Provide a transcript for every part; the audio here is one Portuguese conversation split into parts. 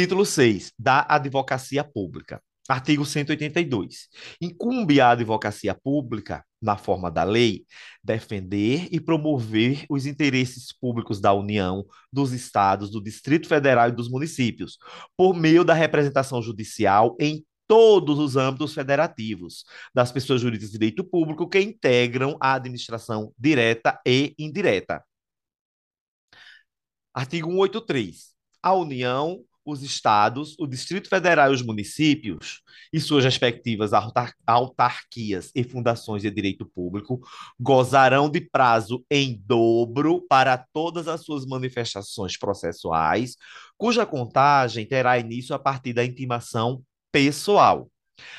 Título 6. Da advocacia pública. Artigo 182. Incumbe à advocacia pública, na forma da lei, defender e promover os interesses públicos da União, dos estados, do Distrito Federal e dos municípios, por meio da representação judicial em todos os âmbitos federativos das pessoas jurídicas de direito público que integram a administração direta e indireta. Artigo 183. A União os estados, o Distrito Federal e os municípios, e suas respectivas autar autarquias e fundações de direito público, gozarão de prazo em dobro para todas as suas manifestações processuais, cuja contagem terá início a partir da intimação pessoal.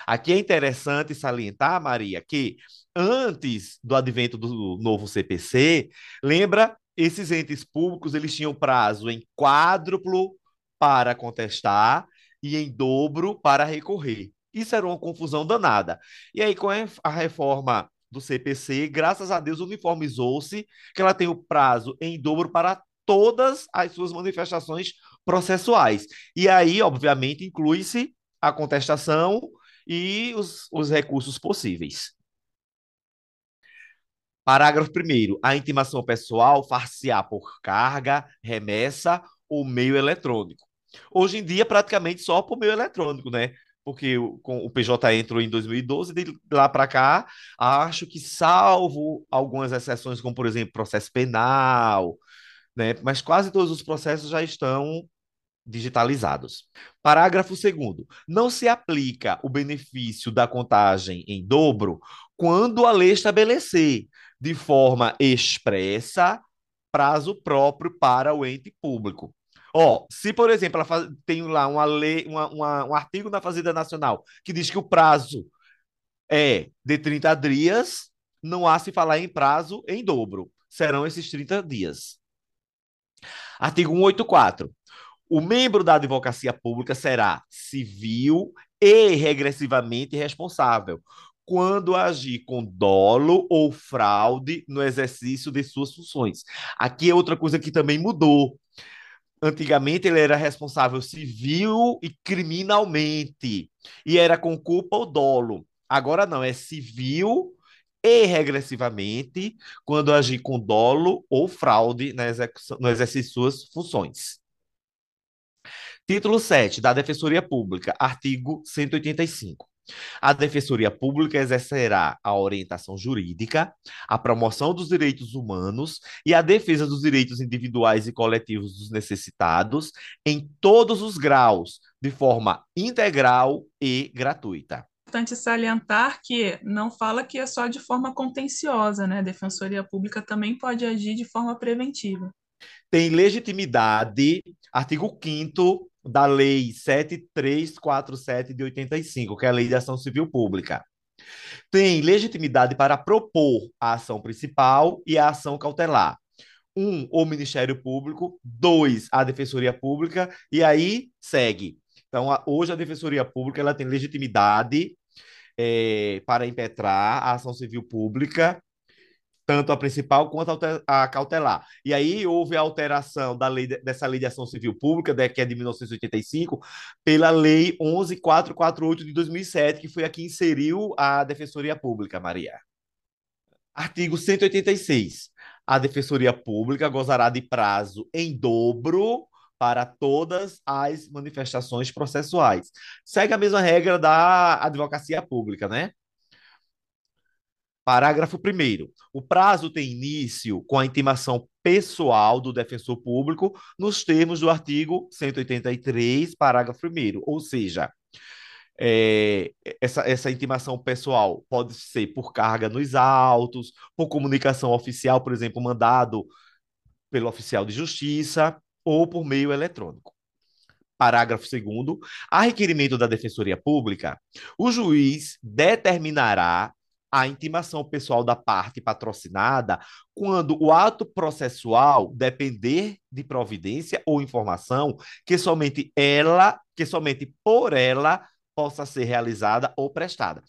Aqui é interessante salientar, Maria, que antes do advento do novo CPC, lembra, esses entes públicos eles tinham prazo em quádruplo para contestar e em dobro para recorrer. Isso era uma confusão danada. E aí, com a reforma do CPC, graças a Deus, uniformizou-se que ela tem o prazo em dobro para todas as suas manifestações processuais. E aí, obviamente, inclui-se a contestação e os, os recursos possíveis. Parágrafo 1. A intimação pessoal far-se-á por carga, remessa ou meio eletrônico. Hoje em dia, praticamente só por meio eletrônico, né? Porque o, com, o PJ entrou em 2012, de lá para cá, acho que salvo algumas exceções, como por exemplo processo penal, né? Mas quase todos os processos já estão digitalizados. Parágrafo 2 Não se aplica o benefício da contagem em dobro quando a lei estabelecer de forma expressa prazo próprio para o ente público. Ó, se, por exemplo, ela faz, tem lá uma lei, uma, uma, um artigo na Fazenda Nacional que diz que o prazo é de 30 dias, não há se falar em prazo em dobro. Serão esses 30 dias. Artigo 184. O membro da advocacia pública será civil e regressivamente responsável quando agir com dolo ou fraude no exercício de suas funções. Aqui é outra coisa que também mudou. Antigamente ele era responsável civil e criminalmente, e era com culpa ou dolo. Agora não, é civil e regressivamente quando agir com dolo ou fraude na execução, no exercício de suas funções. Título 7 da Defensoria Pública, artigo 185. A Defensoria Pública exercerá a orientação jurídica, a promoção dos direitos humanos e a defesa dos direitos individuais e coletivos dos necessitados em todos os graus, de forma integral e gratuita. Importante salientar que não fala que é só de forma contenciosa, né? A Defensoria Pública também pode agir de forma preventiva. Tem legitimidade, artigo 5 da Lei 7347 de 85, que é a Lei de Ação Civil Pública. Tem legitimidade para propor a ação principal e a ação cautelar. Um, o Ministério Público. Dois, a Defensoria Pública. E aí segue. Então, a, hoje a Defensoria Pública ela tem legitimidade é, para impetrar a ação civil pública tanto a principal quanto a cautelar. E aí houve a alteração da lei dessa lei de ação civil pública, né, que é de 1985, pela lei 11448 de 2007, que foi a que inseriu a Defensoria Pública, Maria. Artigo 186. A Defensoria Pública gozará de prazo em dobro para todas as manifestações processuais. Segue a mesma regra da advocacia pública, né? Parágrafo 1. O prazo tem início com a intimação pessoal do defensor público nos termos do artigo 183, parágrafo 1. Ou seja, é, essa, essa intimação pessoal pode ser por carga nos autos, por comunicação oficial, por exemplo, mandado pelo oficial de justiça ou por meio eletrônico. Parágrafo 2. A requerimento da Defensoria Pública, o juiz determinará a intimação pessoal da parte patrocinada quando o ato processual depender de providência ou informação que somente ela, que somente por ela possa ser realizada ou prestada.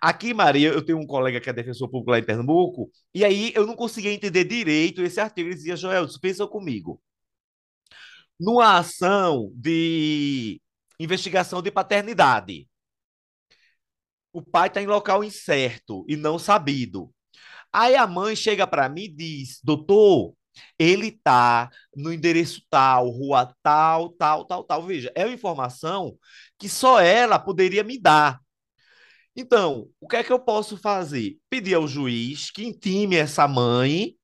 Aqui, Maria, eu tenho um colega que é defensor público lá em Pernambuco, e aí eu não conseguia entender direito esse artigo. Ele dizia, Joel, pensa comigo. numa ação de investigação de paternidade. O pai está em local incerto e não sabido. Aí a mãe chega para mim e diz: Doutor, ele está no endereço tal, rua tal, tal, tal, tal. Veja, é uma informação que só ela poderia me dar. Então, o que é que eu posso fazer? Pedir ao juiz que intime essa mãe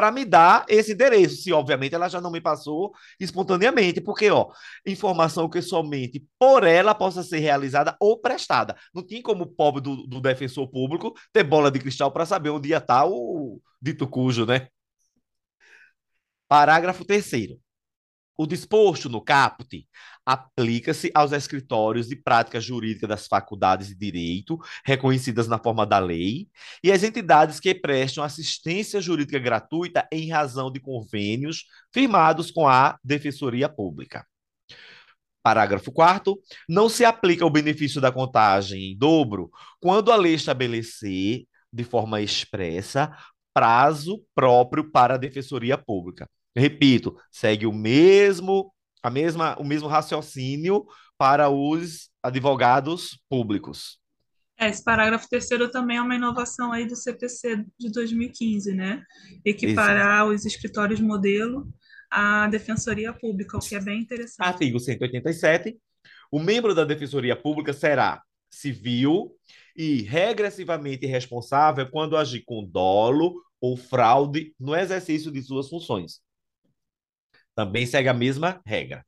para me dar esse endereço, se obviamente ela já não me passou espontaneamente, porque ó, informação que somente por ela possa ser realizada ou prestada. Não tem como o pobre do, do defensor público ter bola de cristal para saber onde ia estar o dito cujo, né? Parágrafo 3 o disposto no caput aplica-se aos escritórios de prática jurídica das faculdades de direito reconhecidas na forma da lei e às entidades que prestam assistência jurídica gratuita em razão de convênios firmados com a Defensoria Pública. Parágrafo 4 não se aplica o benefício da contagem em dobro quando a lei estabelecer de forma expressa prazo próprio para a Defensoria Pública Repito, segue o mesmo, a mesma, o mesmo raciocínio para os advogados públicos. É, esse parágrafo terceiro também é uma inovação aí do CPC de 2015, né? Equiparar Isso. os escritórios modelo à Defensoria Pública, o que é bem interessante. Artigo 187. O membro da Defensoria Pública será civil e regressivamente responsável quando agir com dolo ou fraude no exercício de suas funções também segue a mesma regra.